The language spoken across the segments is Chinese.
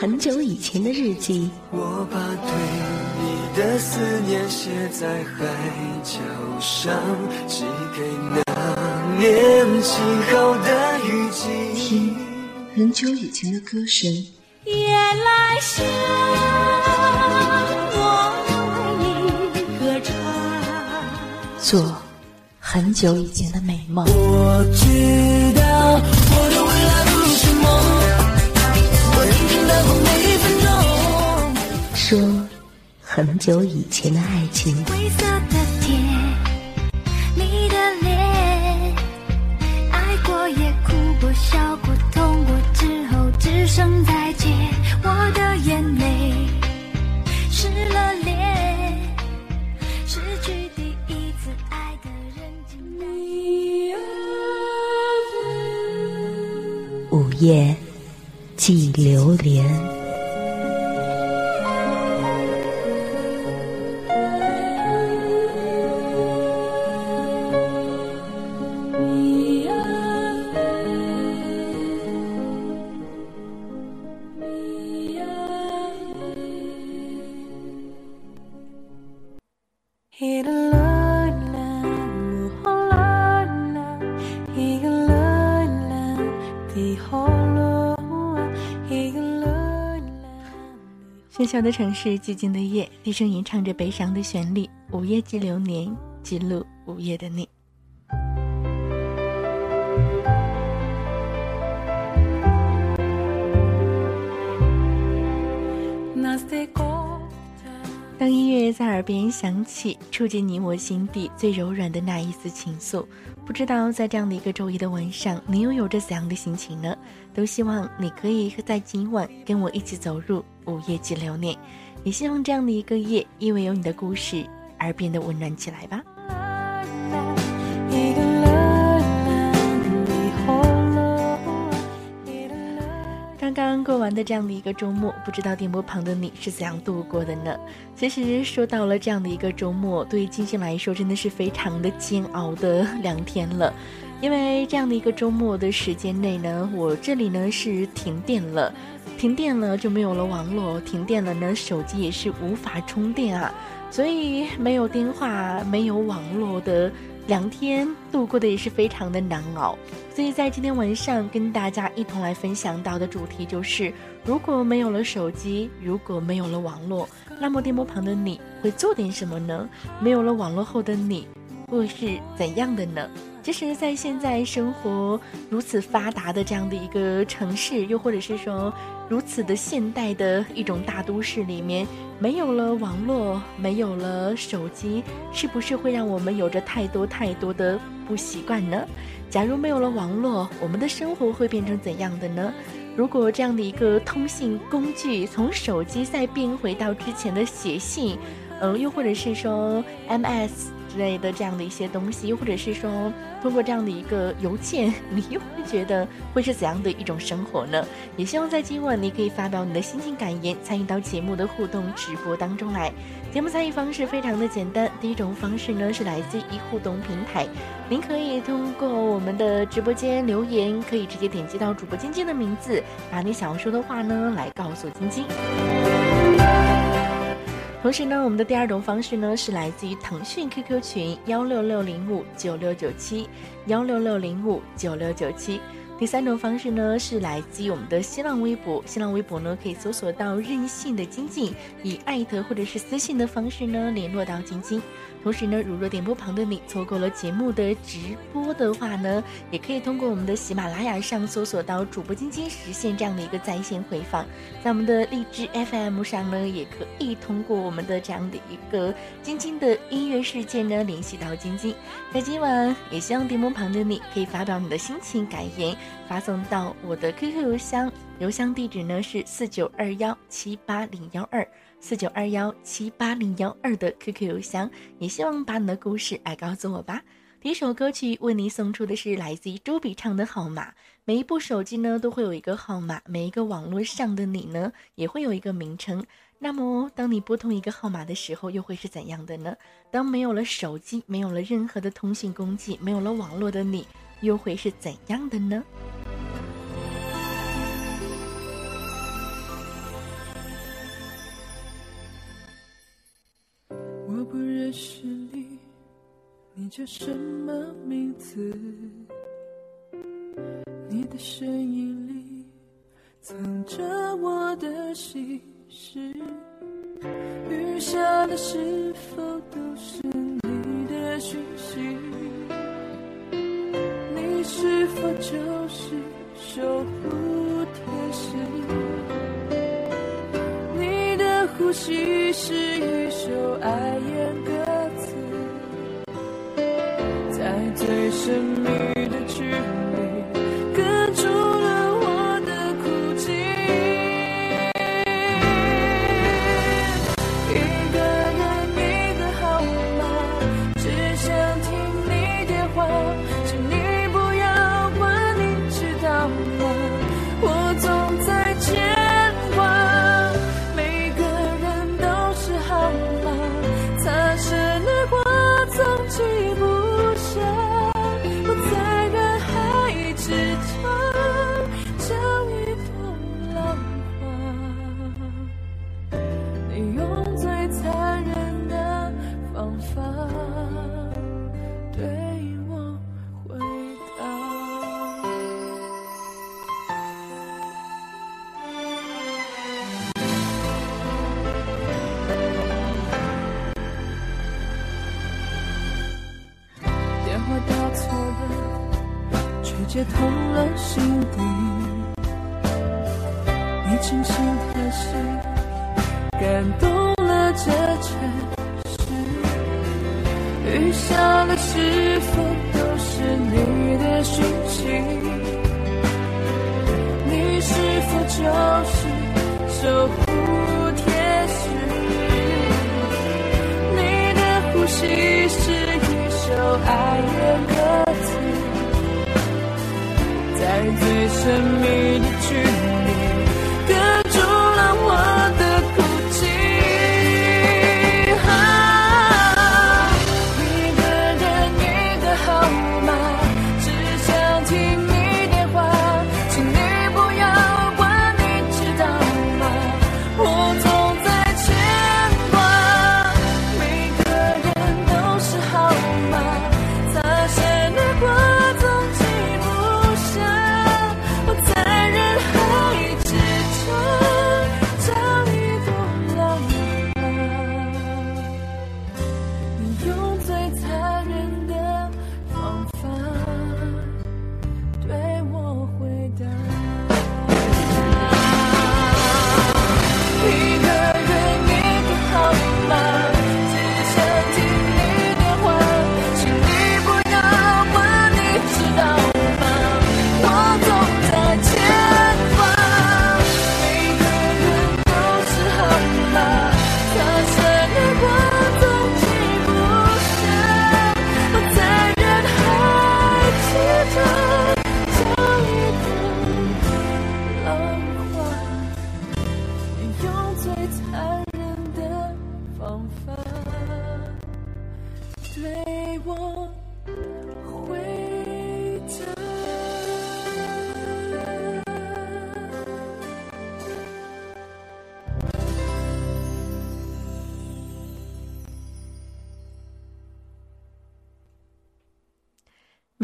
很久以前的日记。我把对你的思念写在海角上，寄给那年轻后的雨季。听很久以前的歌声。夜来香，我为你歌唱。做很久以前的美梦。我知道说很久以前的爱情。的城市，寂静的夜，低声吟唱着悲伤的旋律。午夜记流年，记录午夜的你。当音乐在耳边响起，触及你我心底最柔软的那一丝情愫。不知道在这样的一个周一的晚上，你又有着怎样的心情呢？都希望你可以在今晚跟我一起走入午夜及流年，也希望这样的一个夜，因为有你的故事而变得温暖起来吧。刚刚过完的这样的一个周末，不知道电波旁的你是怎样度过的呢？其实说到了这样的一个周末，对于金星来说真的是非常的煎熬的两天了，因为这样的一个周末的时间内呢，我这里呢是停电了，停电了就没有了网络，停电了呢手机也是无法充电啊，所以没有电话、没有网络的。两天度过的也是非常的难熬，所以在今天晚上跟大家一同来分享到的主题就是：如果没有了手机，如果没有了网络，那么电波旁的你会做点什么呢？没有了网络后的你，会是怎样的呢？其实，在现在生活如此发达的这样的一个城市，又或者是说如此的现代的一种大都市里面，没有了网络，没有了手机，是不是会让我们有着太多太多的不习惯呢？假如没有了网络，我们的生活会变成怎样的呢？如果这样的一个通信工具从手机再变回到之前的写信，嗯，又或者是说 MS。之类的这样的一些东西，或者是说通过这样的一个邮件，你又会觉得会是怎样的一种生活呢？也希望在今晚你可以发表你的心情感言，参与到节目的互动直播当中来。节目参与方式非常的简单，第一种方式呢是来自于互动平台，您可以通过我们的直播间留言，可以直接点击到主播晶晶的名字，把你想要说的话呢来告诉晶晶。同时呢，我们的第二种方式呢是来自于腾讯 QQ 群幺六六零五九六九七幺六六零五九六九七。第三种方式呢是来自于我们的新浪微博，新浪微博呢可以搜索到任性的晶晶，以艾特或者是私信的方式呢联络到晶晶。同时呢，如若点播旁的你错过了节目的直播的话呢，也可以通过我们的喜马拉雅上搜索到主播晶晶，实现这样的一个在线回放。在我们的荔枝 FM 上呢，也可以通过我们的这样的一个晶晶的音乐世界呢，联系到晶晶。在今晚，也希望点播旁的你可以发表你的心情感言，发送到我的 QQ 邮箱，邮箱地址呢是四九二幺七八零幺二。四九二幺七八零幺二的 QQ 邮箱，也希望把你的故事来告诉我吧。第一首歌曲为你送出的是来自于周笔畅的号码。每一部手机呢都会有一个号码，每一个网络上的你呢也会有一个名称。那么，当你拨通一个号码的时候，又会是怎样的呢？当没有了手机，没有了任何的通信工具，没有了网络的你，又会是怎样的呢？我不认识你，你叫什么名字？你的声音里藏着我的心事，雨下的是否都是你的讯息？你是否就是守护天使？你的呼吸是一首爱恋歌词，在最神秘的距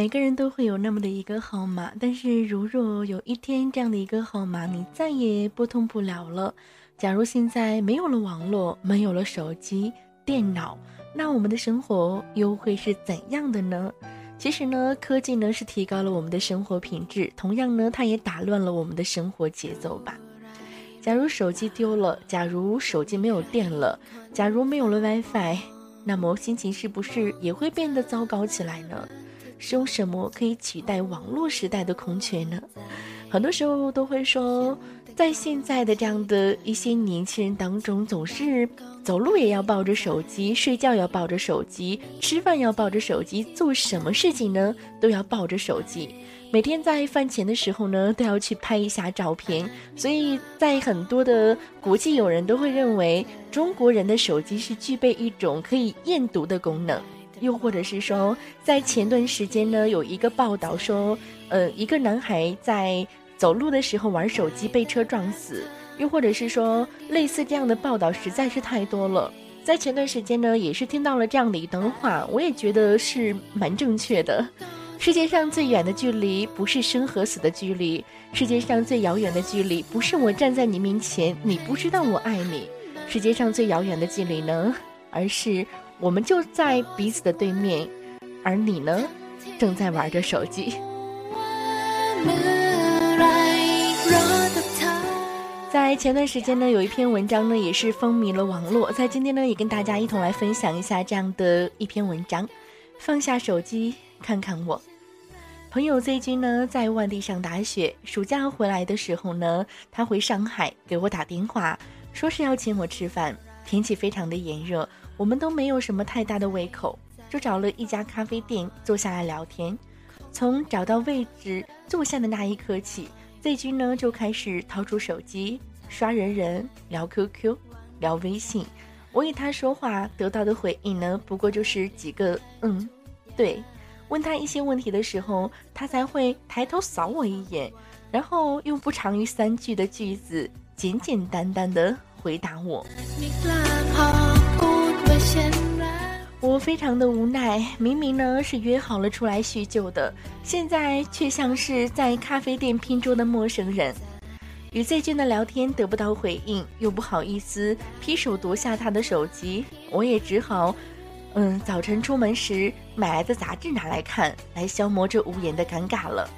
每个人都会有那么的一个号码，但是如若有一天这样的一个号码你再也拨通不了了，假如现在没有了网络，没有了手机、电脑，那我们的生活又会是怎样的呢？其实呢，科技呢是提高了我们的生活品质，同样呢，它也打乱了我们的生活节奏吧。假如手机丢了，假如手机没有电了，假如没有了 WiFi，那么心情是不是也会变得糟糕起来呢？是用什么可以取代网络时代的空缺呢？很多时候都会说，在现在的这样的一些年轻人当中，总是走路也要抱着手机，睡觉要抱着手机，吃饭要抱着手机，做什么事情呢都要抱着手机。每天在饭前的时候呢，都要去拍一下照片。所以在很多的国际友人都会认为，中国人的手机是具备一种可以验毒的功能。又或者是说，在前段时间呢，有一个报道说，呃，一个男孩在走路的时候玩手机被车撞死。又或者是说，类似这样的报道实在是太多了。在前段时间呢，也是听到了这样的一段话，我也觉得是蛮正确的。世界上最远的距离，不是生和死的距离；世界上最遥远的距离，不是我站在你面前，你不知道我爱你；世界上最遥远的距离呢，而是我们就在彼此的对面，而你呢，正在玩着手机。在前段时间呢，有一篇文章呢，也是风靡了网络。在今天呢，也跟大家一同来分享一下这样的一篇文章。放下手机，看看我。朋友 Z 君呢，在外地上大学，暑假回来的时候呢，他回上海给我打电话，说是要请我吃饭。天气非常的炎热，我们都没有什么太大的胃口，就找了一家咖啡店坐下来聊天。从找到位置坐下的那一刻起。Z 君呢就开始掏出手机刷人人聊 QQ 聊微信，我与他说话得到的回应呢，不过就是几个嗯，对。问他一些问题的时候，他才会抬头扫我一眼，然后用不长于三句的句子，简简单单的回答我。我非常的无奈，明明呢是约好了出来叙旧的，现在却像是在咖啡店拼桌的陌生人。与 Z 君的聊天得不到回应，又不好意思劈手夺下他的手机，我也只好，嗯，早晨出门时买来的杂志拿来看，来消磨这无言的尴尬了。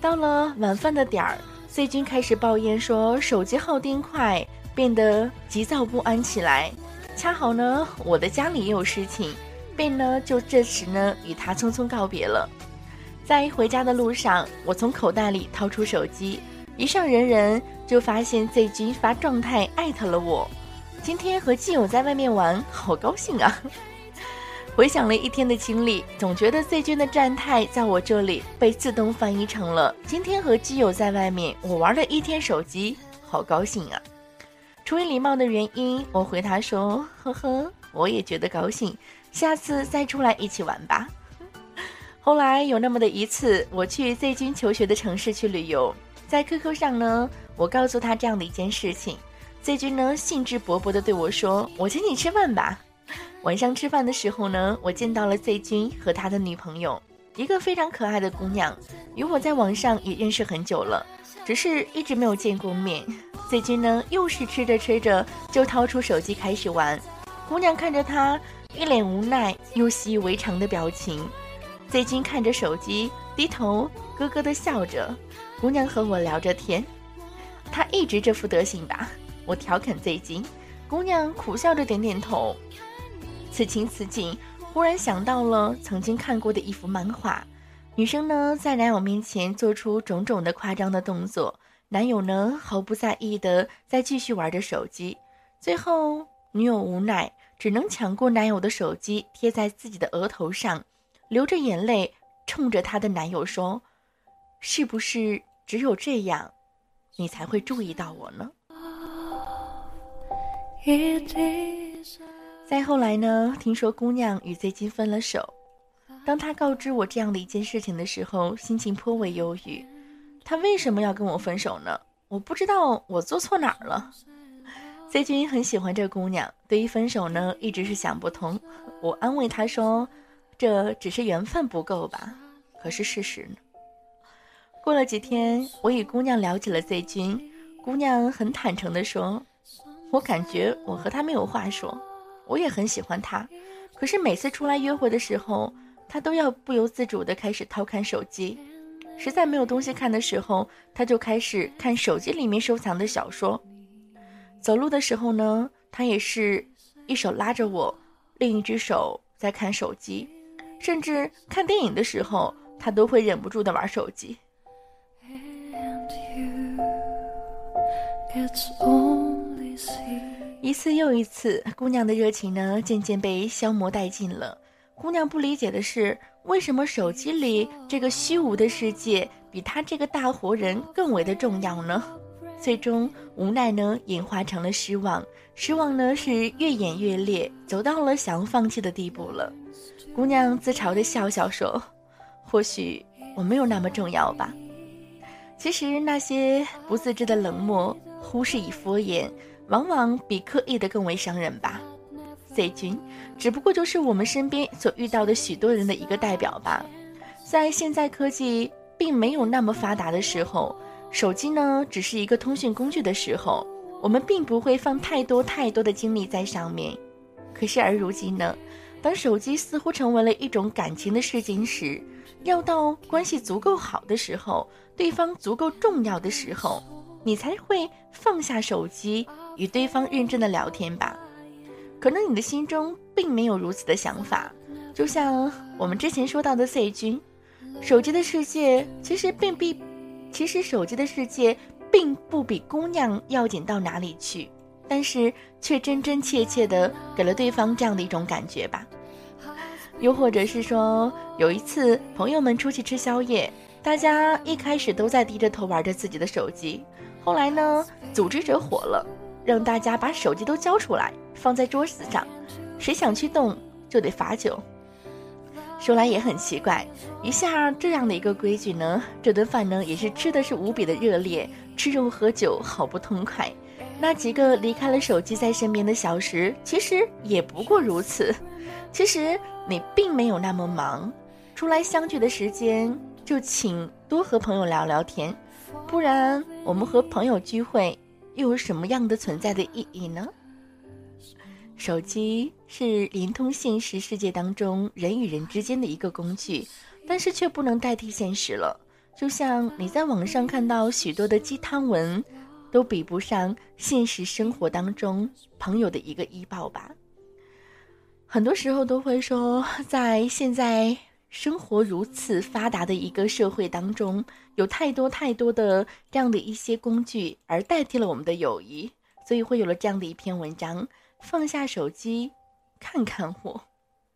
到了晚饭的点儿，Z 君开始抱怨说手机耗电快，变得急躁不安起来。恰好呢，我的家里也有事情。便呢，就这时呢，与他匆匆告别了。在回家的路上，我从口袋里掏出手机，一上人人，就发现 Z 君发状态艾特了我。今天和基友在外面玩，好高兴啊！回想了一天的经历，总觉得 Z 君的站态在我这里被自动翻译成了今天和基友在外面，我玩了一天手机，好高兴啊！出于礼貌的原因，我回他说：“呵呵，我也觉得高兴。”下次再出来一起玩吧。后来有那么的一次，我去 Z 君求学的城市去旅游，在 QQ 上呢，我告诉他这样的一件事情，Z 君呢兴致勃勃地对我说：“我请你吃饭吧。”晚上吃饭的时候呢，我见到了 Z 君和他的女朋友，一个非常可爱的姑娘，与我在网上也认识很久了，只是一直没有见过面。最近呢又是吃着吃着就掏出手机开始玩，姑娘看着他。一脸无奈又习以为常的表情最近看着手机，低头咯咯的笑着。姑娘和我聊着天，他一直这副德行吧？我调侃最近，姑娘苦笑着点点头。此情此景，忽然想到了曾经看过的一幅漫画，女生呢在男友面前做出种种的夸张的动作，男友呢毫不在意的在继续玩着手机，最后女友无奈。只能抢过男友的手机，贴在自己的额头上，流着眼泪，冲着她的男友说：“是不是只有这样，你才会注意到我呢？”再后来呢？听说姑娘与 Z 君分了手。当他告知我这样的一件事情的时候，心情颇为忧郁。他为什么要跟我分手呢？我不知道我做错哪儿了。Z 君很喜欢这姑娘，对于分手呢，一直是想不通。我安慰他说：“这只是缘分不够吧？”可是事实呢？过了几天，我与姑娘聊起了 Z 君，姑娘很坦诚地说：“我感觉我和他没有话说，我也很喜欢他，可是每次出来约会的时候，他都要不由自主地开始偷看手机，实在没有东西看的时候，他就开始看手机里面收藏的小说。”走路的时候呢，他也是一手拉着我，另一只手在看手机，甚至看电影的时候，他都会忍不住的玩手机。一次又一次，姑娘的热情呢，渐渐被消磨殆尽了。姑娘不理解的是，为什么手机里这个虚无的世界，比他这个大活人更为的重要呢？最终无奈呢，演化成了失望。失望呢是越演越烈，走到了想要放弃的地步了。姑娘自嘲的笑笑说：“或许我没有那么重要吧。”其实那些不自知的冷漠、忽视与敷衍，往往比刻意的更为伤人吧。，C 君，只不过就是我们身边所遇到的许多人的一个代表吧。在现在科技并没有那么发达的时候，手机呢只是一个通讯工具的时候，我们并不会放太多太多的精力在上面。可是而如今呢，当手机似乎成为了一种感情的事情时，要到关系足够好的时候，对方足够重要的时候，你才会放下手机与对方认真的聊天吧。可能你的心中并没有如此的想法，就像我们之前说到的 C 君，手机的世界其实并比，其实手机的世界并不比姑娘要紧到哪里去，但是却真真切切的给了对方这样的一种感觉吧。又或者是说，有一次朋友们出去吃宵夜，大家一开始都在低着头玩着自己的手机，后来呢，组织者火了，让大家把手机都交出来。放在桌子上，谁想去动就得罚酒。说来也很奇怪，一下这样的一个规矩呢，这顿饭呢也是吃的是无比的热烈，吃肉喝酒好不痛快。那几个离开了手机在身边的小时，其实也不过如此。其实你并没有那么忙，出来相聚的时间就请多和朋友聊聊天，不然我们和朋友聚会又有什么样的存在的意义呢？手机是连通现实世界当中人与人之间的一个工具，但是却不能代替现实了。就像你在网上看到许多的鸡汤文，都比不上现实生活当中朋友的一个医报吧。很多时候都会说，在现在生活如此发达的一个社会当中，有太多太多的这样的一些工具，而代替了我们的友谊，所以会有了这样的一篇文章。放下手机，看看我。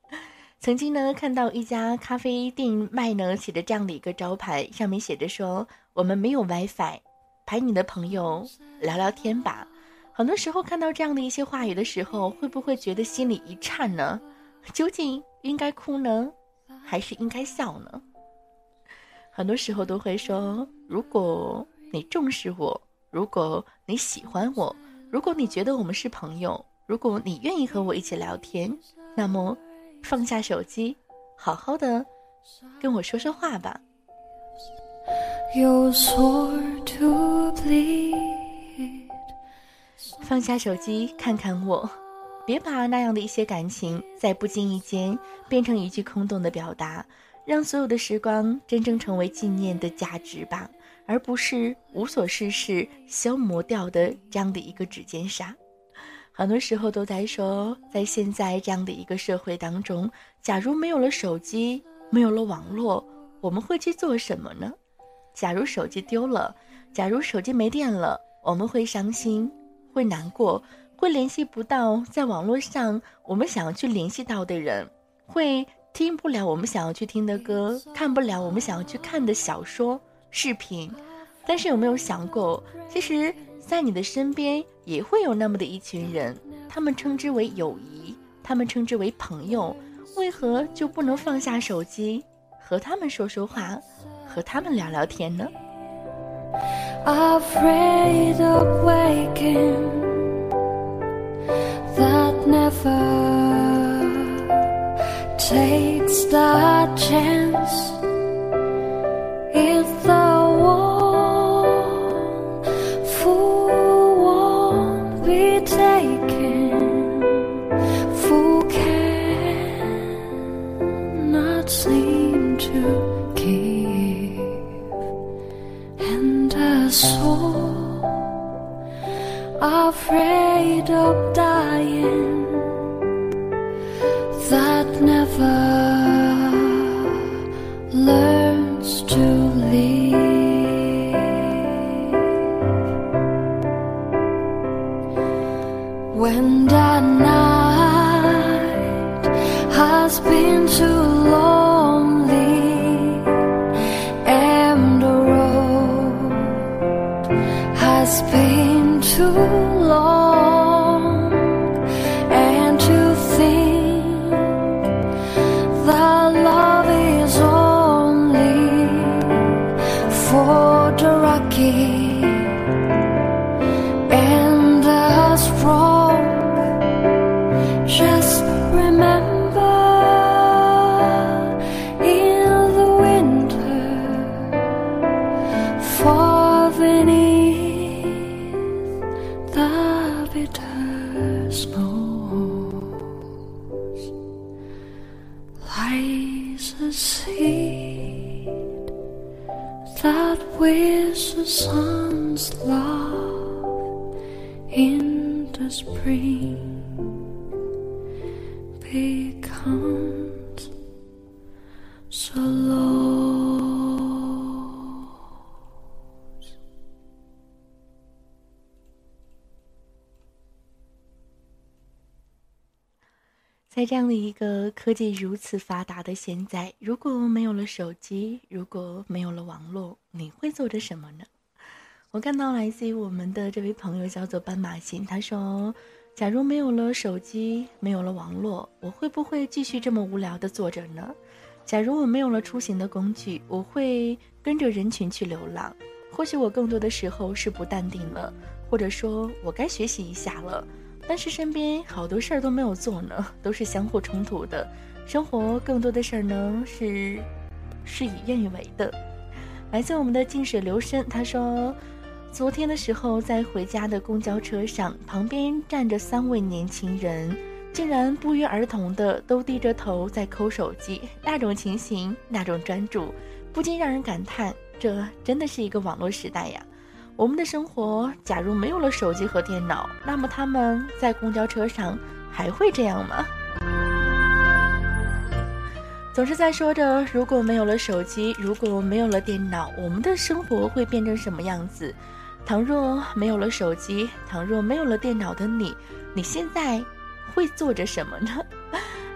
曾经呢，看到一家咖啡店卖呢写着这样的一个招牌，上面写着说：“我们没有 WiFi，陪你的朋友 聊聊天吧。”很多时候看到这样的一些话语的时候，会不会觉得心里一颤呢？究竟应该哭呢，还是应该笑呢？很多时候都会说：“如果你重视我，如果你喜欢我，如果你觉得我们是朋友。”如果你愿意和我一起聊天，那么放下手机，好好的跟我说说话吧。放下手机，看看我，别把那样的一些感情在不经意间变成一句空洞的表达，让所有的时光真正成为纪念的价值吧，而不是无所事事消磨掉的这样的一个指尖沙。很多时候都在说，在现在这样的一个社会当中，假如没有了手机，没有了网络，我们会去做什么呢？假如手机丢了，假如手机没电了，我们会伤心，会难过，会联系不到在网络上我们想要去联系到的人，会听不了我们想要去听的歌，看不了我们想要去看的小说、视频。但是有没有想过，其实？在你的身边也会有那么的一群人，他们称之为友谊，他们称之为朋友，为何就不能放下手机，和他们说说话，和他们聊聊天呢？Afraid of waking, never takes the chance. That wishes sun's love in the spring becomes so low. 在这样的一个科技如此发达的现在，如果没有了手机，如果没有了网络，你会做着什么呢？我看到来自于我们的这位朋友叫做斑马线，他说：“假如没有了手机，没有了网络，我会不会继续这么无聊的坐着呢？假如我没有了出行的工具，我会跟着人群去流浪。或许我更多的时候是不淡定了，或者说我该学习一下了。”但是身边好多事儿都没有做呢，都是相互冲突的。生活更多的事儿呢是事与愿违的。来自我们的静水流深，他说，昨天的时候在回家的公交车上，旁边站着三位年轻人，竟然不约而同的都低着头在抠手机，那种情形，那种专注，不禁让人感叹，这真的是一个网络时代呀。我们的生活，假如没有了手机和电脑，那么他们在公交车上还会这样吗？总是在说着，如果没有了手机，如果没有了电脑，我们的生活会变成什么样子？倘若没有了手机，倘若没有了电脑的你，你现在会做着什么呢？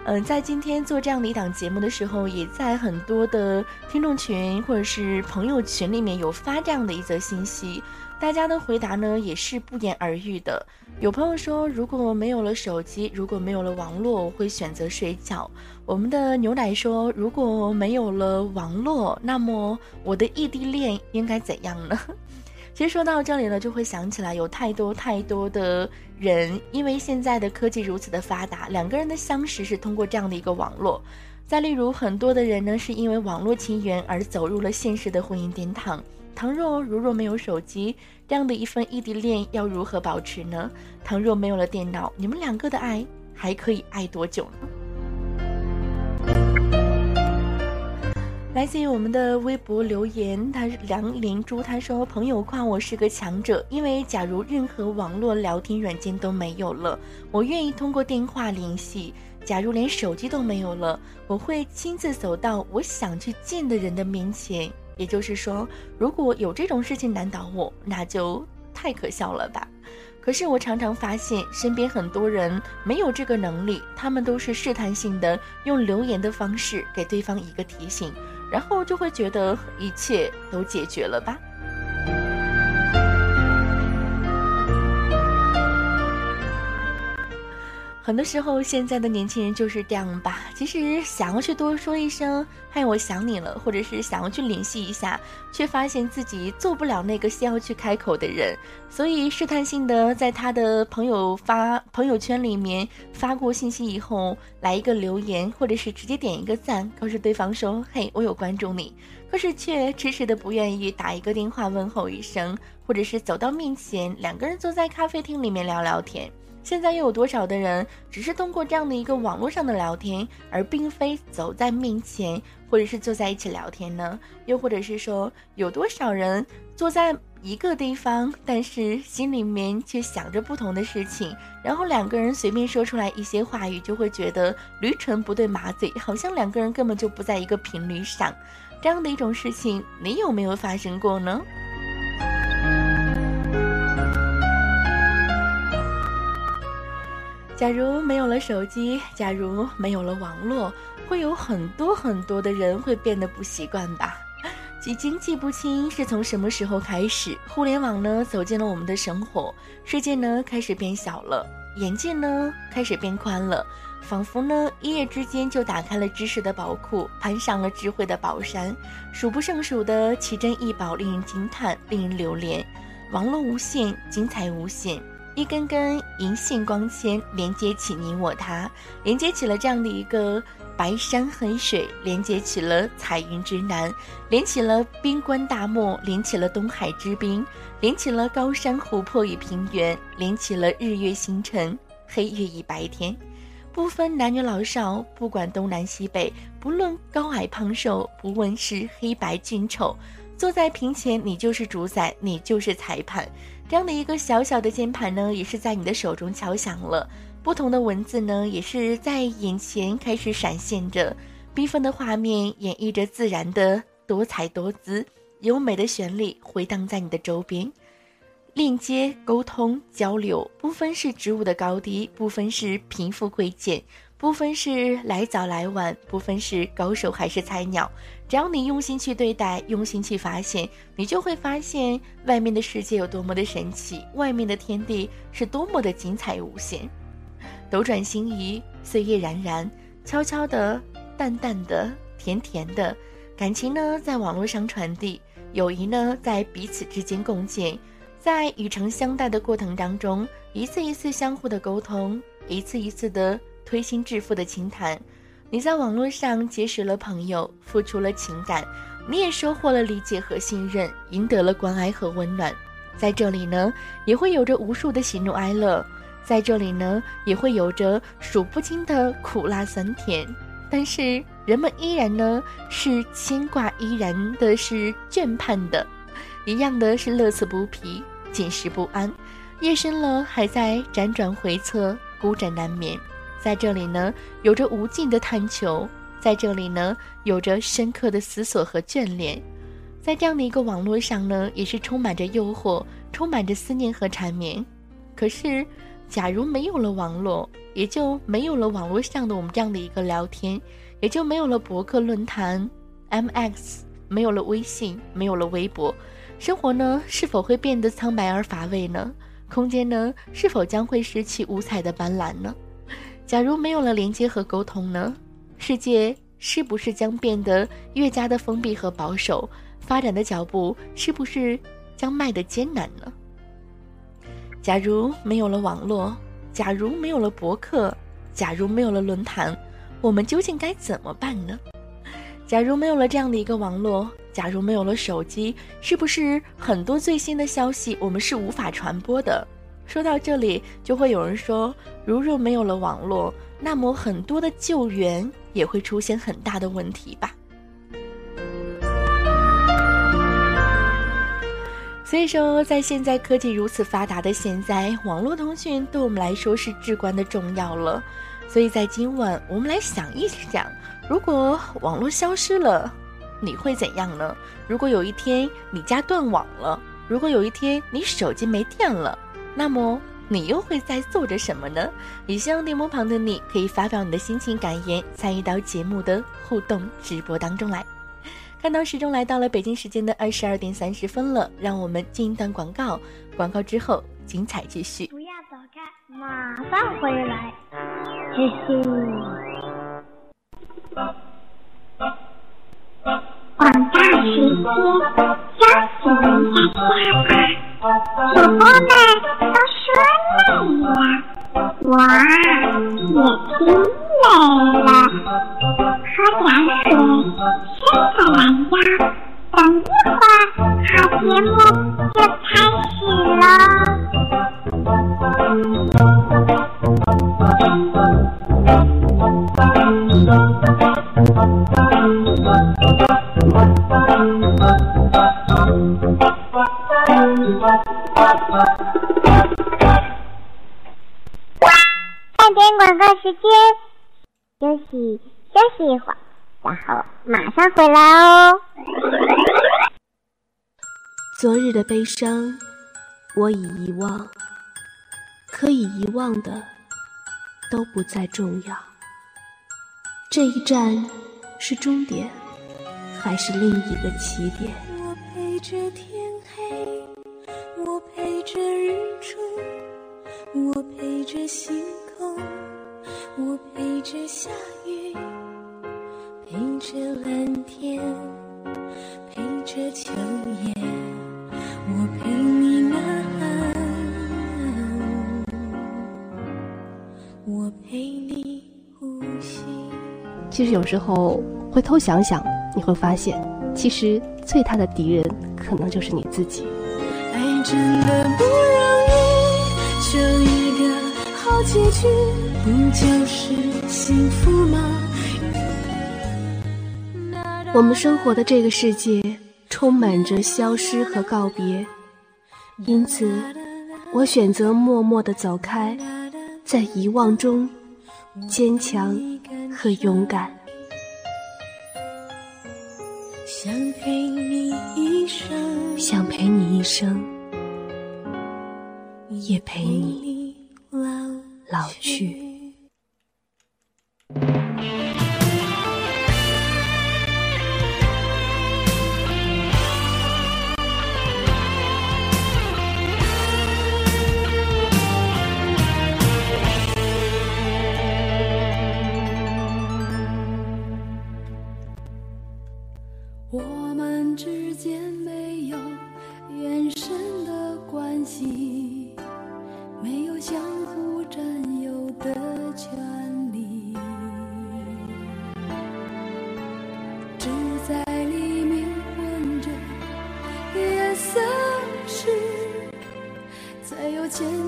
嗯，在今天做这样的一档节目的时候，也在很多的听众群或者是朋友群里面有发这样的一则信息，大家的回答呢也是不言而喻的。有朋友说，如果没有了手机，如果没有了网络，我会选择睡觉。我们的牛奶说，如果没有了网络，那么我的异地恋应该怎样呢？其实说到这里呢，就会想起来有太多太多的人，因为现在的科技如此的发达，两个人的相识是通过这样的一个网络。再例如，很多的人呢，是因为网络情缘而走入了现实的婚姻殿堂。倘若如若没有手机，这样的一份异地恋要如何保持呢？倘若没有了电脑，你们两个的爱还可以爱多久呢？来自于我们的微博留言，他梁林珠，他说：“朋友夸我是个强者，因为假如任何网络聊天软件都没有了，我愿意通过电话联系；假如连手机都没有了，我会亲自走到我想去见的人的面前。也就是说，如果有这种事情难倒我，那就太可笑了吧。可是我常常发现，身边很多人没有这个能力，他们都是试探性的用留言的方式给对方一个提醒。”然后就会觉得一切都解决了吧。很多时候，现在的年轻人就是这样吧。其实想要去多说一声“嗨，我想你了”，或者是想要去联系一下，却发现自己做不了那个先要去开口的人，所以试探性的在他的朋友发朋友圈里面发过信息以后，来一个留言，或者是直接点一个赞，告诉对方说“嘿，我有关注你”，可是却迟迟的不愿意打一个电话问候一声，或者是走到面前，两个人坐在咖啡厅里面聊聊天。现在又有多少的人只是通过这样的一个网络上的聊天，而并非走在面前，或者是坐在一起聊天呢？又或者是说，有多少人坐在一个地方，但是心里面却想着不同的事情，然后两个人随便说出来一些话语，就会觉得驴唇不对马嘴，好像两个人根本就不在一个频率上。这样的一种事情，你有没有发生过呢？假如没有了手机，假如没有了网络，会有很多很多的人会变得不习惯吧？已经记不清是从什么时候开始，互联网呢走进了我们的生活，世界呢开始变小了，眼界呢开始变宽了，仿佛呢一夜之间就打开了知识的宝库，攀上了智慧的宝山，数不胜数的奇珍异宝令人惊叹，令人留恋。网络无限，精彩无限。一根根银线光纤连接起你我他，连接起了这样的一个白山黑水，连接起了彩云之南，连起了冰关大漠，连起了东海之滨，连起了高山湖泊与平原，连起了日月星辰，黑夜与白天。不分男女老少，不管东南西北，不论高矮胖瘦，不问是黑白俊丑，坐在屏前，你就是主宰，你就是裁判。这样的一个小小的键盘呢，也是在你的手中敲响了。不同的文字呢，也是在眼前开始闪现着，缤纷的画面演绎着自然的多彩多姿，优美的旋律回荡在你的周边。链接、沟通、交流，不分是职务的高低，不分是贫富贵贱，不分是来早来晚，不分是高手还是菜鸟。只要你用心去对待，用心去发现，你就会发现外面的世界有多么的神奇，外面的天地是多么的精彩无限。斗转星移，岁月冉冉，悄悄的、淡淡的、甜甜的，感情呢，在网络上传递，友谊呢，在彼此之间共建。在与诚相待的过程当中，一次一次相互的沟通，一次一次的推心置腹的倾谈，你在网络上结识了朋友，付出了情感，你也收获了理解和信任，赢得了关爱和温暖。在这里呢，也会有着无数的喜怒哀乐，在这里呢，也会有着数不清的苦辣酸甜。但是人们依然呢，是牵挂，依然的是眷盼的，一样的是乐此不疲。寝食不安，夜深了还在辗转回侧，孤枕难眠。在这里呢，有着无尽的探求；在这里呢，有着深刻的思索和眷恋。在这样的一个网络上呢，也是充满着诱惑，充满着思念和缠绵。可是，假如没有了网络，也就没有了网络上的我们这样的一个聊天，也就没有了博客论坛、MX，没有了微信，没有了微博。生活呢，是否会变得苍白而乏味呢？空间呢，是否将会失去五彩的斑斓呢？假如没有了连接和沟通呢？世界是不是将变得越加的封闭和保守？发展的脚步是不是将迈得艰难呢？假如没有了网络，假如没有了博客，假如没有了论坛，我们究竟该怎么办呢？假如没有了这样的一个网络？假如没有了手机，是不是很多最新的消息我们是无法传播的？说到这里，就会有人说，如若没有了网络，那么很多的救援也会出现很大的问题吧。所以说，在现在科技如此发达的现在，网络通讯对我们来说是至关的重要了。所以在今晚，我们来想一想，如果网络消失了。你会怎样呢？如果有一天你家断网了，如果有一天你手机没电了，那么你又会在做着什么呢？也希望电幕旁的你可以发表你的心情感言，参与到节目的互动直播当中来。看到时钟来到了北京时间的二十二点三十分了，让我们进一段广告，广告之后精彩继续。不要走开，马上回来，嘿嘿。广大时间，恭喜人家家主播们都说累了，我也听累了，喝点水，伸个懒腰，等一会儿好节目就开始喽。半点广告时间，休息休息一会儿，然后马上回来哦。昨日的悲伤，我已遗忘，可以遗忘的都不再重要。这一站是终点。还是另一个起点。我陪着天黑，我陪着日出，我陪着星空，我陪着下雨，陪着蓝天，陪着秋叶，我陪你呐喊，我陪你呼吸。其实有时候回头想想。你会发现，其实最大的敌人可能就是你自己。真的不容易就一个好结局不就是幸福吗我们生活的这个世界充满着消失和告别因此我选择默默的走开在遗忘中坚强和勇敢。想陪你一生想陪你一生也陪你老去。我们之间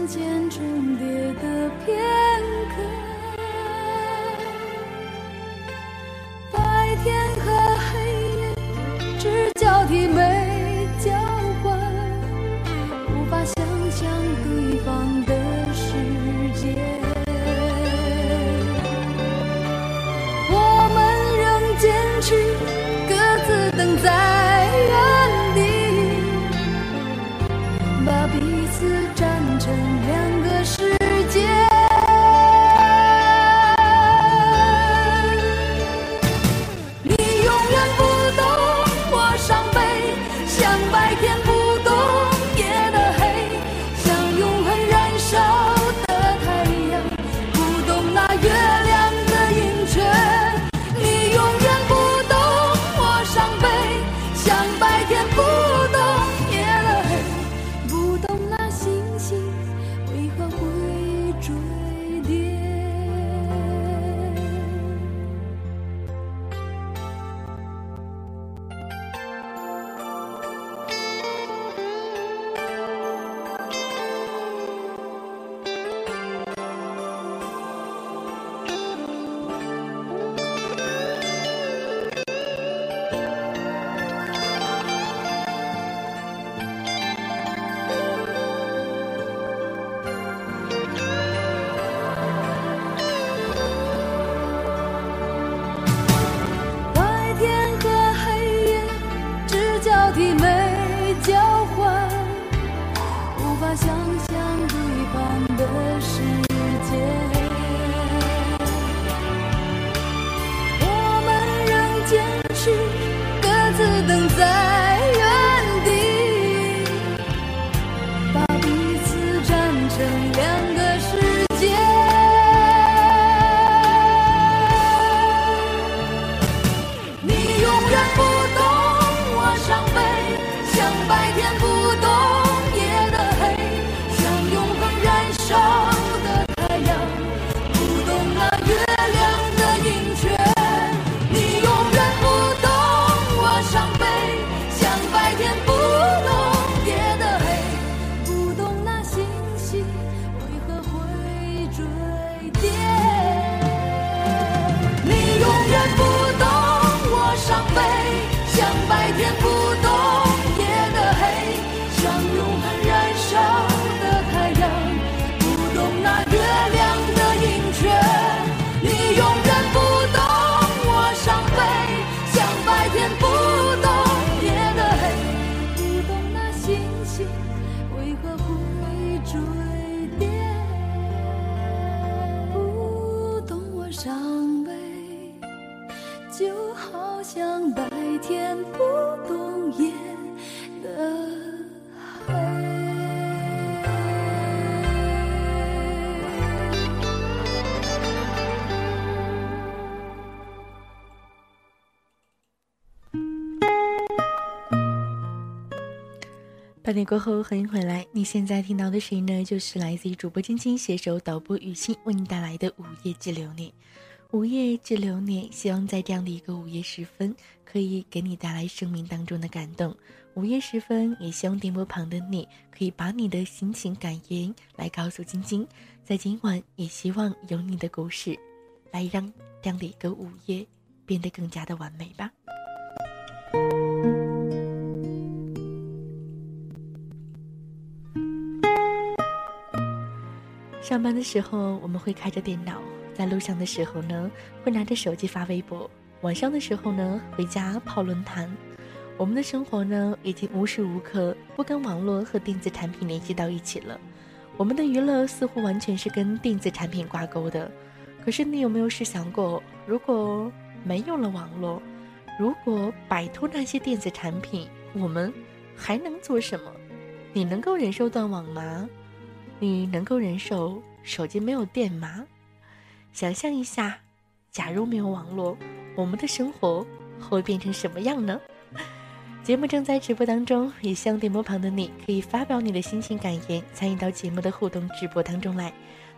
间重叠的片刻。白天和黑夜只交替每。三点过后欢迎回来你现在听到的声音呢就是来自于主播晶晶携手导播雨欣为你带来的午夜之流。年午夜之流年希望在这样的一个午夜时分可以给你带来生命当中的感动。午夜时分也希望电波旁的你可以把你的心情感言来告诉晶晶在今晚也希望有你的故事来让这样的一个午夜变得更加的完美吧。上班的时候，我们会开着电脑；在路上的时候呢，会拿着手机发微博；晚上的时候呢，回家泡论坛。我们的生活呢，已经无时无刻不跟网络和电子产品联系到一起了。我们的娱乐似乎完全是跟电子产品挂钩的。可是，你有没有试想过，如果没有了网络，如果摆脱那些电子产品，我们还能做什么？你能够忍受断网吗？你能够忍受手机没有电吗？想象一下，假如没有网络，我们的生活会变成什么样呢？节目正在直播当中，也希望电波旁的你可以发表你的心情感言，参与到节目的互动直播当中来。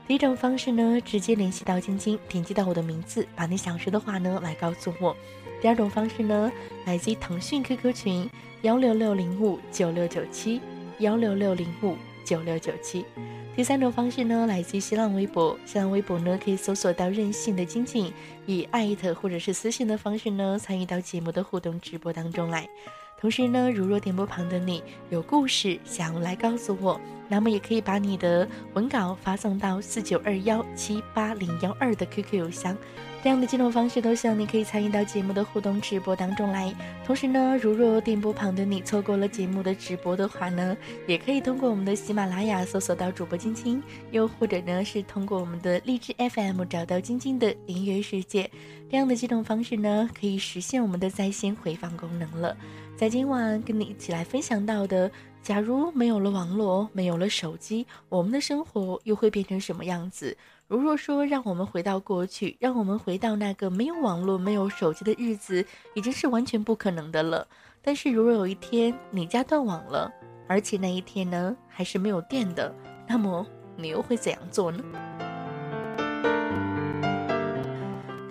第一种方式呢，直接联系到晶晶，点击到我的名字，把你想说的话呢来告诉我。第二种方式呢，来自于腾讯 QQ 群幺六六零五九六九七幺六六零五九六九七。第三种方式呢，来自于新浪微博，新浪微博呢可以搜索到任性的晶晶，以艾特或者是私信的方式呢参与到节目的互动直播当中来。同时呢，如若电波旁的你有故事想要来告诉我，那么也可以把你的文稿发送到四九二幺七八零幺二的 QQ 邮箱。这样的几种方式都希望你可以参与到节目的互动直播当中来。同时呢，如若电波旁的你错过了节目的直播的话呢，也可以通过我们的喜马拉雅搜索到主播晶晶，又或者呢是通过我们的荔枝 FM 找到晶晶的音乐世界。这样的几种方式呢，可以实现我们的在线回放功能了。在今晚跟你一起来分享到的，假如没有了网络，没有了手机，我们的生活又会变成什么样子？如若说让我们回到过去，让我们回到那个没有网络、没有手机的日子，已经是完全不可能的了。但是如若有一天你家断网了，而且那一天呢还是没有电的，那么你又会怎样做呢？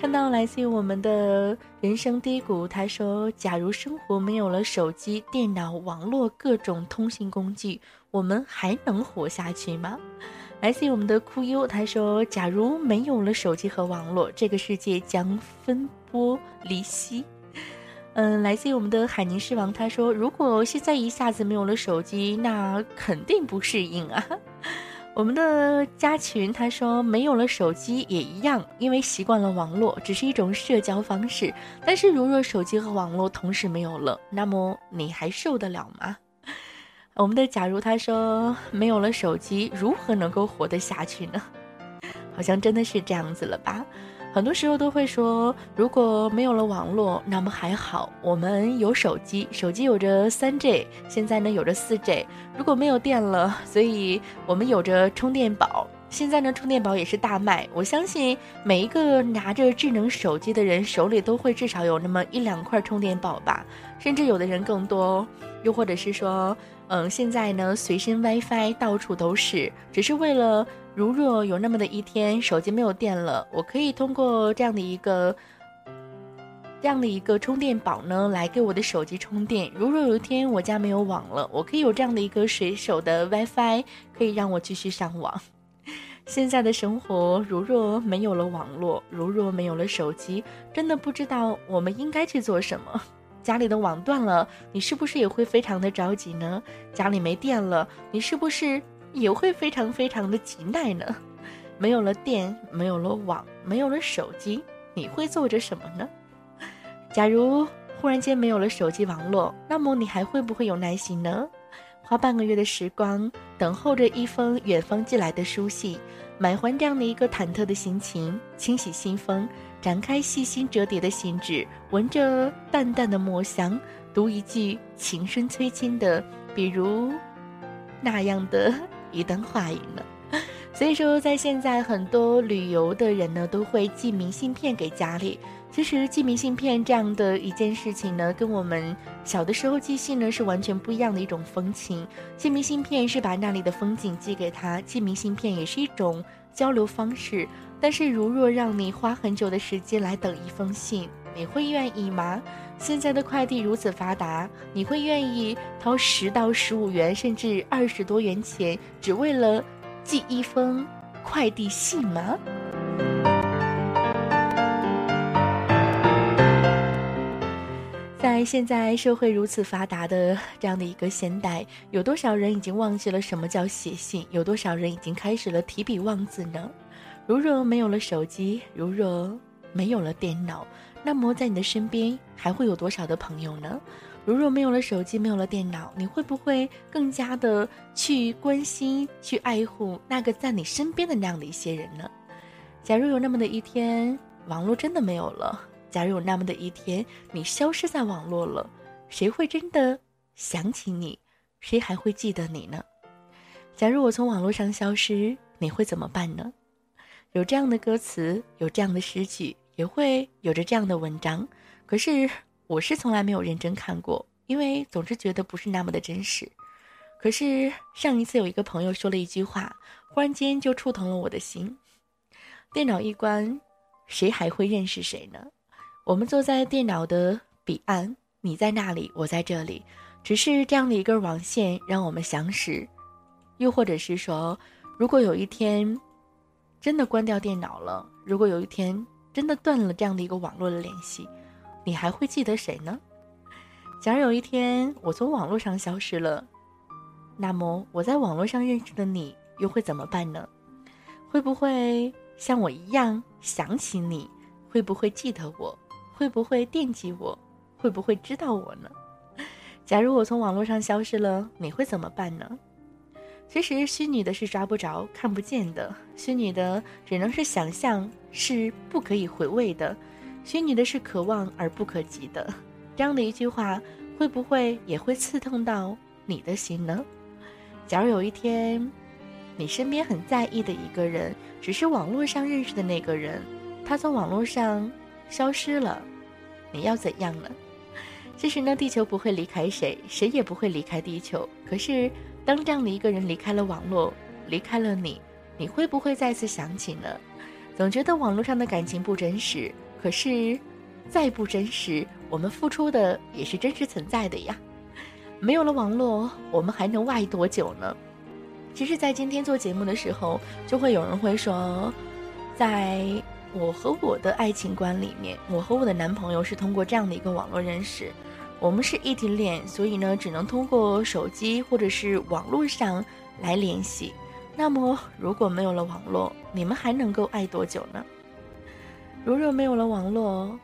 看到来自于我们的人生低谷，他说：“假如生活没有了手机、电脑、网络各种通信工具，我们还能活下去吗？”来自于我们的酷优，他说：“假如没有了手机和网络，这个世界将分崩离析。”嗯，来自于我们的海宁狮王，他说：“如果现在一下子没有了手机，那肯定不适应啊。”我们的加群他说没有了手机也一样，因为习惯了网络，只是一种社交方式。但是如若手机和网络同时没有了，那么你还受得了吗？我们的假如他说没有了手机，如何能够活得下去呢？好像真的是这样子了吧。很多时候都会说，如果没有了网络，那么还好，我们有手机，手机有着三 G，现在呢有着四 G。如果没有电了，所以我们有着充电宝，现在呢充电宝也是大卖。我相信每一个拿着智能手机的人手里都会至少有那么一两块充电宝吧，甚至有的人更多。又或者是说，嗯，现在呢随身 WiFi 到处都是，只是为了。如若有那么的一天，手机没有电了，我可以通过这样的一个这样的一个充电宝呢，来给我的手机充电。如若有一天我家没有网了，我可以有这样的一个随手的 WiFi，可以让我继续上网。现在的生活，如若没有了网络，如若没有了手机，真的不知道我们应该去做什么。家里的网断了，你是不是也会非常的着急呢？家里没电了，你是不是？也会非常非常的急耐呢。没有了电，没有了网，没有了手机，你会做着什么呢？假如忽然间没有了手机网络，那么你还会不会有耐心呢？花半个月的时光等候着一封远方寄来的书信，满怀这样的一个忐忑的心情，清洗信封，展开细心折叠的信纸，闻着淡淡的墨香，读一句情深催亲的，比如那样的。一段话语呢，所以说，在现在很多旅游的人呢，都会寄明信片给家里。其实寄明信片这样的一件事情呢，跟我们小的时候寄信呢是完全不一样的一种风情。寄明信片是把那里的风景寄给他，寄明信片也是一种交流方式。但是如若让你花很久的时间来等一封信，你会愿意吗？现在的快递如此发达，你会愿意掏十到十五元，甚至二十多元钱，只为了寄一封快递信吗？在现在社会如此发达的这样的一个现代，有多少人已经忘记了什么叫写信？有多少人已经开始了提笔忘字呢？如若没有了手机，如若没有了电脑，那么在你的身边还会有多少的朋友呢？如若没有了手机，没有了电脑，你会不会更加的去关心、去爱护那个在你身边的那样的一些人呢？假如有那么的一天，网络真的没有了。假如有那么的一天，你消失在网络了，谁会真的想起你？谁还会记得你呢？假如我从网络上消失，你会怎么办呢？有这样的歌词，有这样的诗句，也会有着这样的文章。可是我是从来没有认真看过，因为总是觉得不是那么的真实。可是上一次有一个朋友说了一句话，忽然间就触痛了我的心。电脑一关，谁还会认识谁呢？我们坐在电脑的彼岸，你在那里，我在这里，只是这样的一根网线让我们相识。又或者是说，如果有一天真的关掉电脑了，如果有一天真的断了这样的一个网络的联系，你还会记得谁呢？假如有一天我从网络上消失了，那么我在网络上认识的你又会怎么办呢？会不会像我一样想起你？会不会记得我？会不会惦记我？会不会知道我呢？假如我从网络上消失了，你会怎么办呢？其实虚拟的是抓不着、看不见的，虚拟的只能是想象，是不可以回味的，虚拟的是可望而不可及的。这样的一句话，会不会也会刺痛到你的心呢？假如有一天，你身边很在意的一个人，只是网络上认识的那个人，他从网络上。消失了，你要怎样呢？其实呢，地球不会离开谁，谁也不会离开地球。可是，当这样的一个人离开了网络，离开了你，你会不会再次想起呢？总觉得网络上的感情不真实，可是，再不真实，我们付出的也是真实存在的呀。没有了网络，我们还能外多久呢？其实，在今天做节目的时候，就会有人会说，在。我和我的爱情观里面，我和我的男朋友是通过这样的一个网络认识，我们是异地恋，所以呢，只能通过手机或者是网络上来联系。那么，如果没有了网络，你们还能够爱多久呢？如若没有了网络，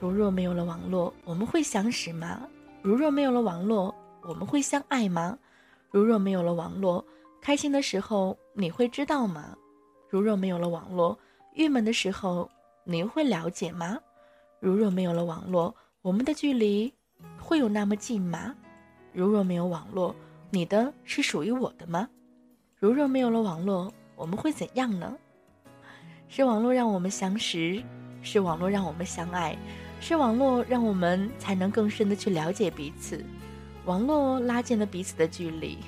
如若没有了网络，我们会相识吗？如若没有了网络，我们会相爱吗？如若没有了网络，开心的时候你会知道吗？如若没有了网络。郁闷的时候，你会了解吗？如若没有了网络，我们的距离会有那么近吗？如若没有网络，你的是属于我的吗？如若没有了网络，我们会怎样呢？是网络让我们相识，是网络让我们相爱，是网络让我们才能更深的去了解彼此。网络拉近了彼此的距离，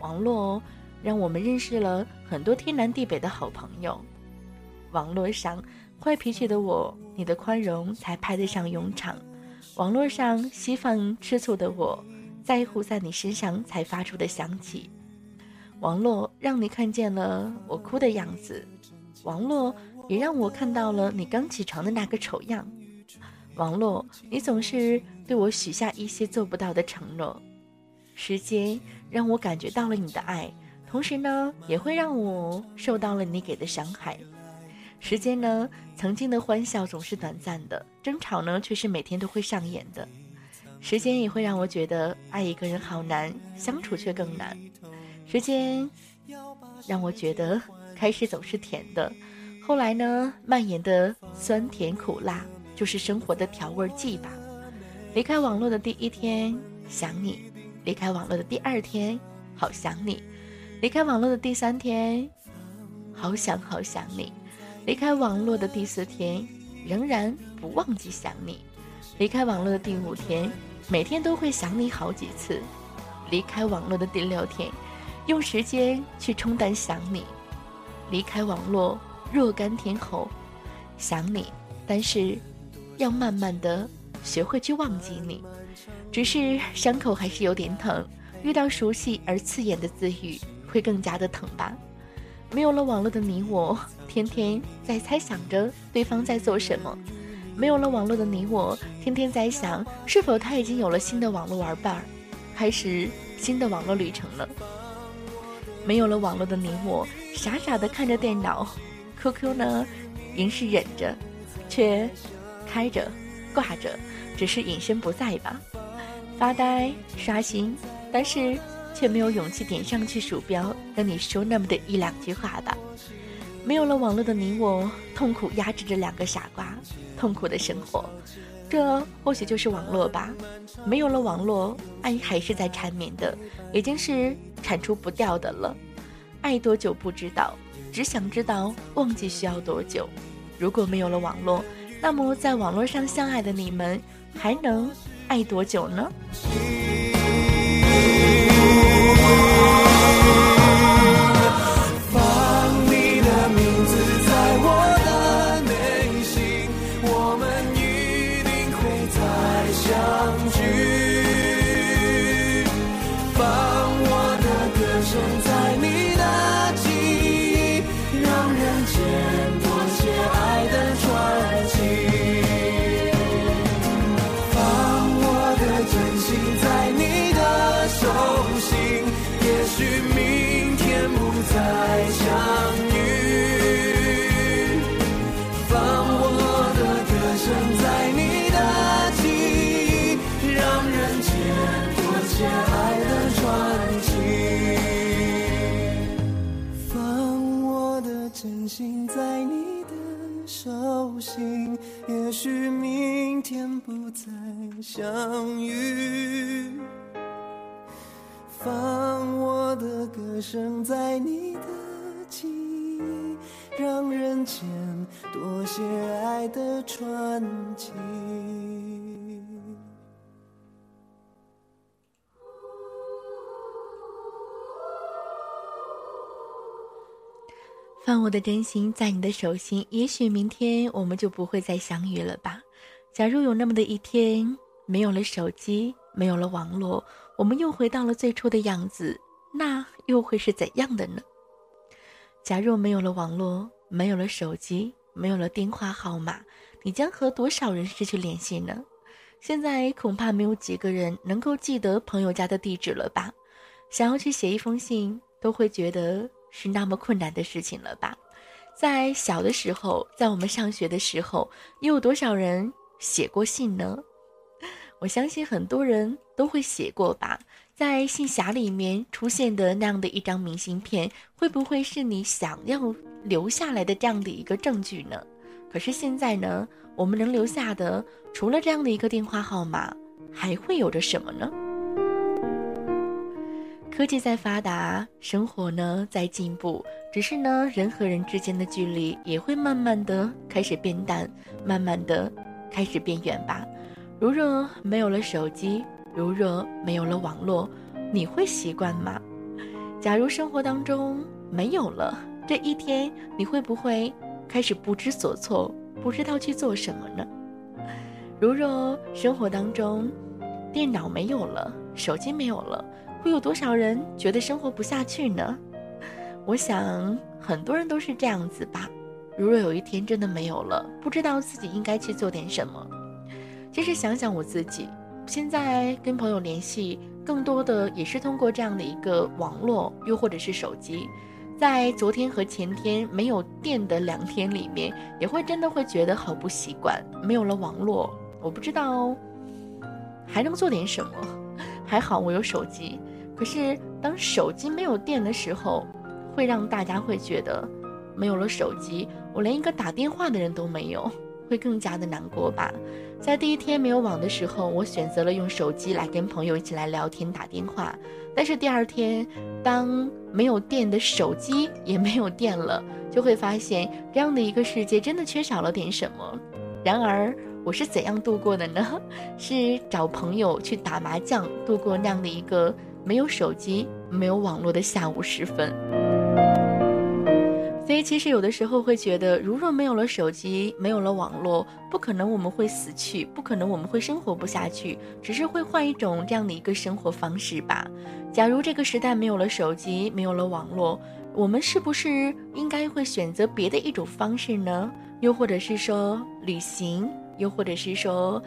网络让我们认识了很多天南地北的好朋友。网络上坏脾气的我，你的宽容才派得上用场；网络上稀饭吃醋的我，在乎在你身上才发出的香气。网络让你看见了我哭的样子，网络也让我看到了你刚起床的那个丑样。网络，你总是对我许下一些做不到的承诺。时间让我感觉到了你的爱，同时呢，也会让我受到了你给的伤害。时间呢，曾经的欢笑总是短暂的，争吵呢却是每天都会上演的。时间也会让我觉得爱一个人好难，相处却更难。时间让我觉得开始总是甜的，后来呢蔓延的酸甜苦辣就是生活的调味剂吧。离开网络的第一天想你，离开网络的第二天好想你，离开网络的第三天好想好想你。离开网络的第四天，仍然不忘记想你；离开网络的第五天，每天都会想你好几次；离开网络的第六天，用时间去冲淡想你；离开网络若干天后，想你，但是要慢慢的学会去忘记你。只是伤口还是有点疼，遇到熟悉而刺眼的字语，会更加的疼吧。没有了网络的你我，天天在猜想着对方在做什么。没有了网络的你我，天天在想是否他已经有了新的网络玩伴儿，开始新的网络旅程了。没有了网络的你我，傻傻的看着电脑，QQ 呢，仍是忍着，却开着挂着，只是隐身不在吧。发呆刷新，但是却没有勇气点上去鼠标，跟你说那么的一两句话吧。没有了网络的你我，痛苦压制着两个傻瓜，痛苦的生活。这或许就是网络吧。没有了网络，爱还是在缠绵的，已经是铲除不掉的了。爱多久不知道，只想知道忘记需要多久。如果没有了网络，那么在网络上相爱的你们，还能爱多久呢？生在你的记忆，让人间多些爱的传奇。放我的真心在你的手心，也许明天我们就不会再相遇了吧。假如有那么的一天，没有了手机，没有了网络，我们又回到了最初的样子，那又会是怎样的呢？假若没有了网络，没有了手机，没有了电话号码，你将和多少人失去联系呢？现在恐怕没有几个人能够记得朋友家的地址了吧？想要去写一封信，都会觉得是那么困难的事情了吧？在小的时候，在我们上学的时候，又有多少人写过信呢？我相信很多人都会写过吧。在信匣里面出现的那样的一张明信片，会不会是你想要留下来的这样的一个证据呢？可是现在呢，我们能留下的，除了这样的一个电话号码，还会有着什么呢？科技在发达，生活呢在进步，只是呢，人和人之间的距离也会慢慢的开始变淡，慢慢的开始变远吧。如若没有了手机，如若没有了网络，你会习惯吗？假如生活当中没有了这一天，你会不会开始不知所措，不知道去做什么呢？如若生活当中电脑没有了，手机没有了，会有多少人觉得生活不下去呢？我想很多人都是这样子吧。如若有一天真的没有了，不知道自己应该去做点什么。其实想想我自己，现在跟朋友联系，更多的也是通过这样的一个网络，又或者是手机。在昨天和前天没有电的两天里面，也会真的会觉得好不习惯。没有了网络，我不知道还能做点什么。还好我有手机，可是当手机没有电的时候，会让大家会觉得没有了手机，我连一个打电话的人都没有，会更加的难过吧。在第一天没有网的时候，我选择了用手机来跟朋友一起来聊天打电话。但是第二天，当没有电的手机也没有电了，就会发现这样的一个世界真的缺少了点什么。然而，我是怎样度过的呢？是找朋友去打麻将，度过那样的一个没有手机、没有网络的下午时分。所以其实有的时候会觉得，如若没有了手机，没有了网络，不可能我们会死去，不可能我们会生活不下去，只是会换一种这样的一个生活方式吧。假如这个时代没有了手机，没有了网络，我们是不是应该会选择别的一种方式呢？又或者是说旅行，又或者是说。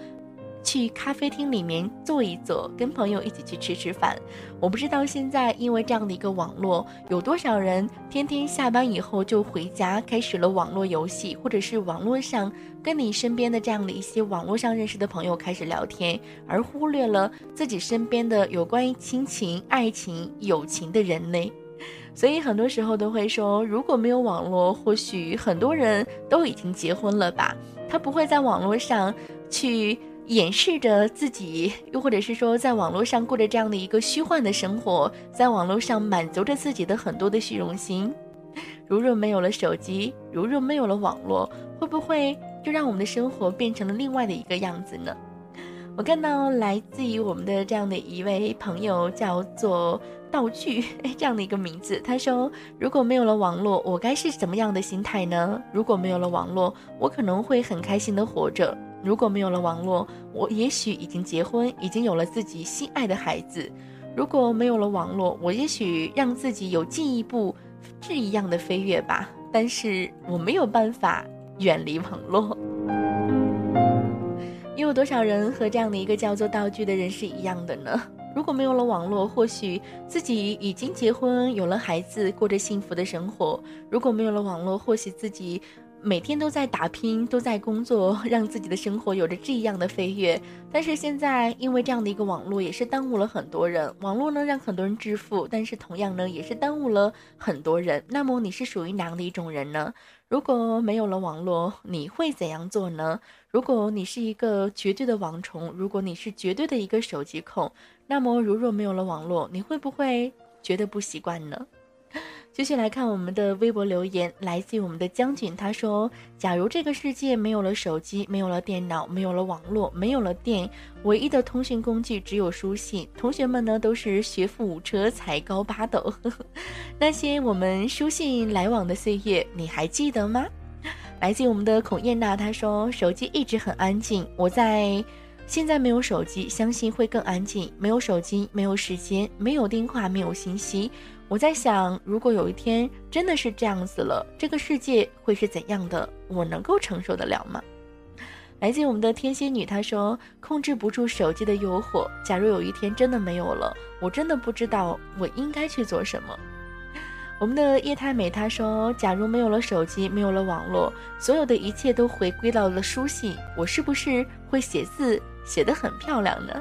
去咖啡厅里面坐一坐，跟朋友一起去吃吃饭。我不知道现在因为这样的一个网络，有多少人天天下班以后就回家，开始了网络游戏，或者是网络上跟你身边的这样的一些网络上认识的朋友开始聊天，而忽略了自己身边的有关于亲情、爱情、友情的人呢？所以很多时候都会说，如果没有网络，或许很多人都已经结婚了吧？他不会在网络上去。掩饰着自己，又或者是说，在网络上过着这样的一个虚幻的生活，在网络上满足着自己的很多的虚荣心。如若没有了手机，如若没有了网络，会不会就让我们的生活变成了另外的一个样子呢？我看到来自于我们的这样的一位朋友，叫做道具，这样的一个名字。他说：“如果没有了网络，我该是怎么样的心态呢？如果没有了网络，我可能会很开心的活着。”如果没有了网络，我也许已经结婚，已经有了自己心爱的孩子。如果没有了网络，我也许让自己有进一步质一样的飞跃吧。但是我没有办法远离网络。又有多少人和这样的一个叫做道具的人是一样的呢？如果没有了网络，或许自己已经结婚，有了孩子，过着幸福的生活。如果没有了网络，或许自己。每天都在打拼，都在工作，让自己的生活有着这样的飞跃。但是现在，因为这样的一个网络，也是耽误了很多人。网络呢，让很多人致富，但是同样呢，也是耽误了很多人。那么你是属于哪样的一种人呢？如果没有了网络，你会怎样做呢？如果你是一个绝对的网虫，如果你是绝对的一个手机控，那么如若没有了网络，你会不会觉得不习惯呢？继续来看我们的微博留言，来自于我们的将军，他说：“假如这个世界没有了手机，没有了电脑，没有了网络，没有了电，唯一的通讯工具只有书信。同学们呢，都是学富五车，才高八斗。那些我们书信来往的岁月，你还记得吗？”来自于我们的孔燕娜，她说：“手机一直很安静，我在现在没有手机，相信会更安静。没有手机，没有时间，没有电话，没有信息。”我在想，如果有一天真的是这样子了，这个世界会是怎样的？我能够承受得了吗？来自我们的天蝎女，她说：“控制不住手机的诱惑。假如有一天真的没有了，我真的不知道我应该去做什么。”我们的叶太美她说：“假如没有了手机，没有了网络，所有的一切都回归到了书信，我是不是会写字写得很漂亮呢？”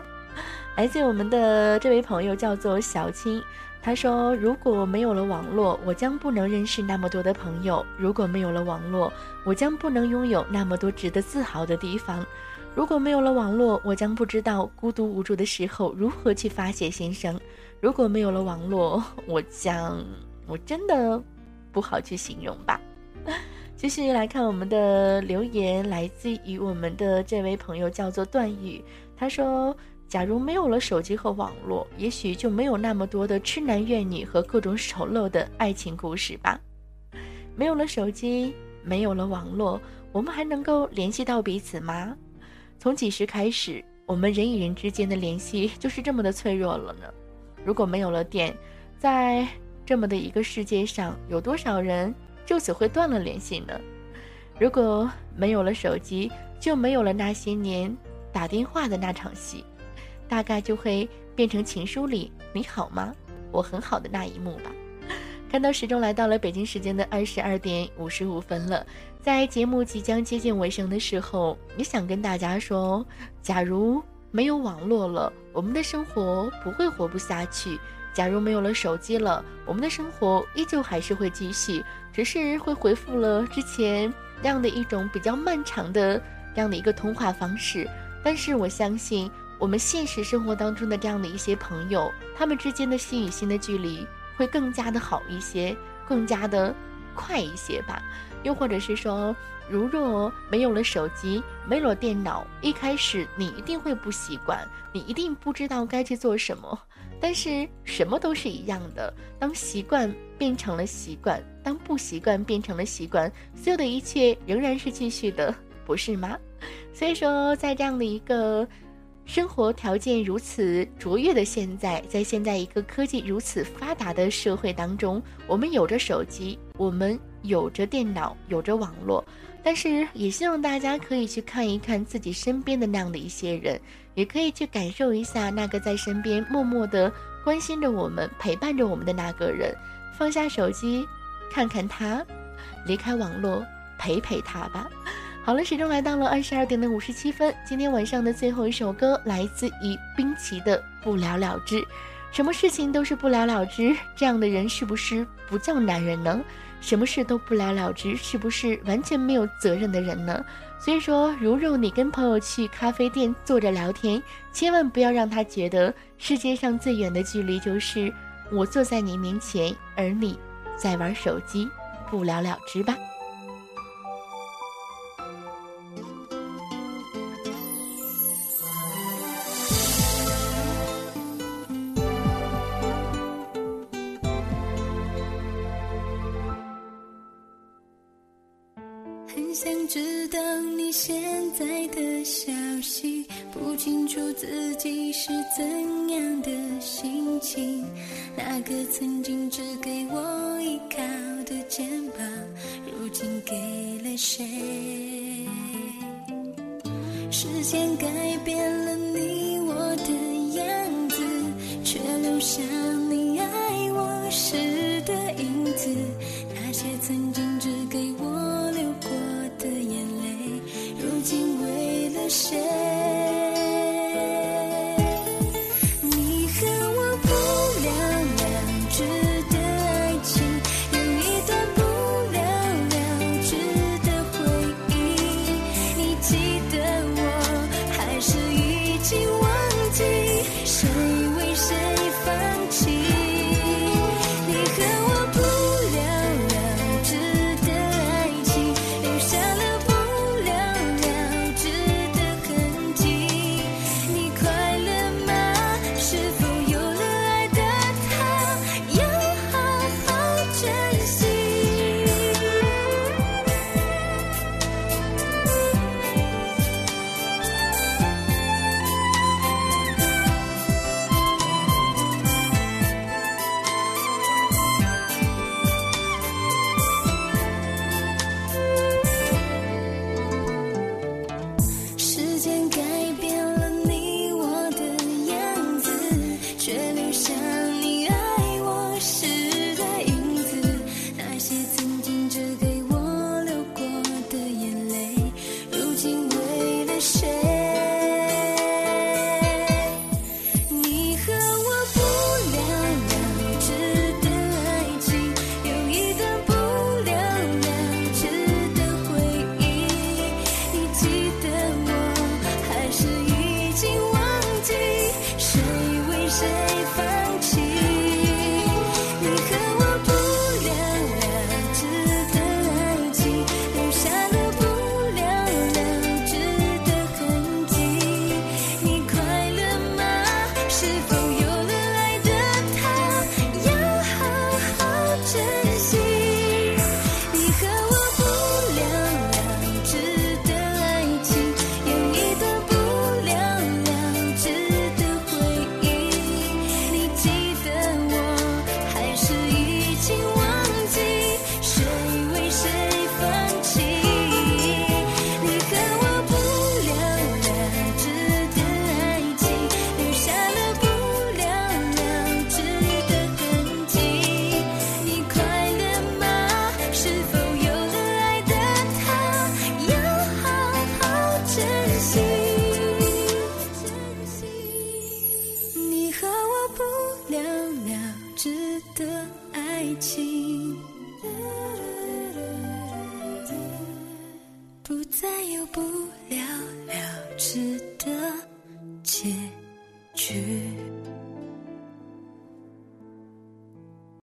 来自我们的这位朋友叫做小青。他说：“如果没有了网络，我将不能认识那么多的朋友；如果没有了网络，我将不能拥有那么多值得自豪的地方；如果没有了网络，我将不知道孤独无助的时候如何去发泄心声；如果没有了网络，我将……我真的不好去形容吧。”继续来看我们的留言，来自于我们的这位朋友叫做段誉，他说。假如没有了手机和网络，也许就没有那么多的痴男怨女和各种丑陋的爱情故事吧。没有了手机，没有了网络，我们还能够联系到彼此吗？从几时开始，我们人与人之间的联系就是这么的脆弱了呢？如果没有了电，在这么的一个世界上，有多少人就此会断了联系呢？如果没有了手机，就没有了那些年打电话的那场戏。大概就会变成情书里“你好吗？我很好的”那一幕吧。看到时钟来到了北京时间的二十二点五十五分了，在节目即将接近尾声的时候，也想跟大家说：假如没有网络了，我们的生活不会活不下去；假如没有了手机了，我们的生活依旧还是会继续，只是会回复了之前那样的一种比较漫长的这样的一个通话方式。但是我相信。我们现实生活当中的这样的一些朋友，他们之间的心与心的距离会更加的好一些，更加的快一些吧。又或者是说，如若没有了手机，没有了电脑，一开始你一定会不习惯，你一定不知道该去做什么。但是什么都是一样的。当习惯变成了习惯，当不习惯变成了习惯，所有的一切仍然是继续的，不是吗？所以说，在这样的一个生活条件如此卓越的现在，在现在一个科技如此发达的社会当中，我们有着手机，我们有着电脑，有着网络。但是也希望大家可以去看一看自己身边的那样的一些人，也可以去感受一下那个在身边默默的关心着我们、陪伴着我们的那个人。放下手机，看看他；离开网络，陪陪他吧。好了，时钟来到了二十二点的五十七分。今天晚上的最后一首歌来自于冰淇的《不了了之》。什么事情都是不了了之，这样的人是不是不叫男人呢？什么事都不了了之，是不是完全没有责任的人呢？所以说，如若你跟朋友去咖啡店坐着聊天，千万不要让他觉得世界上最远的距离就是我坐在你面前，而你在玩手机，不了了之吧。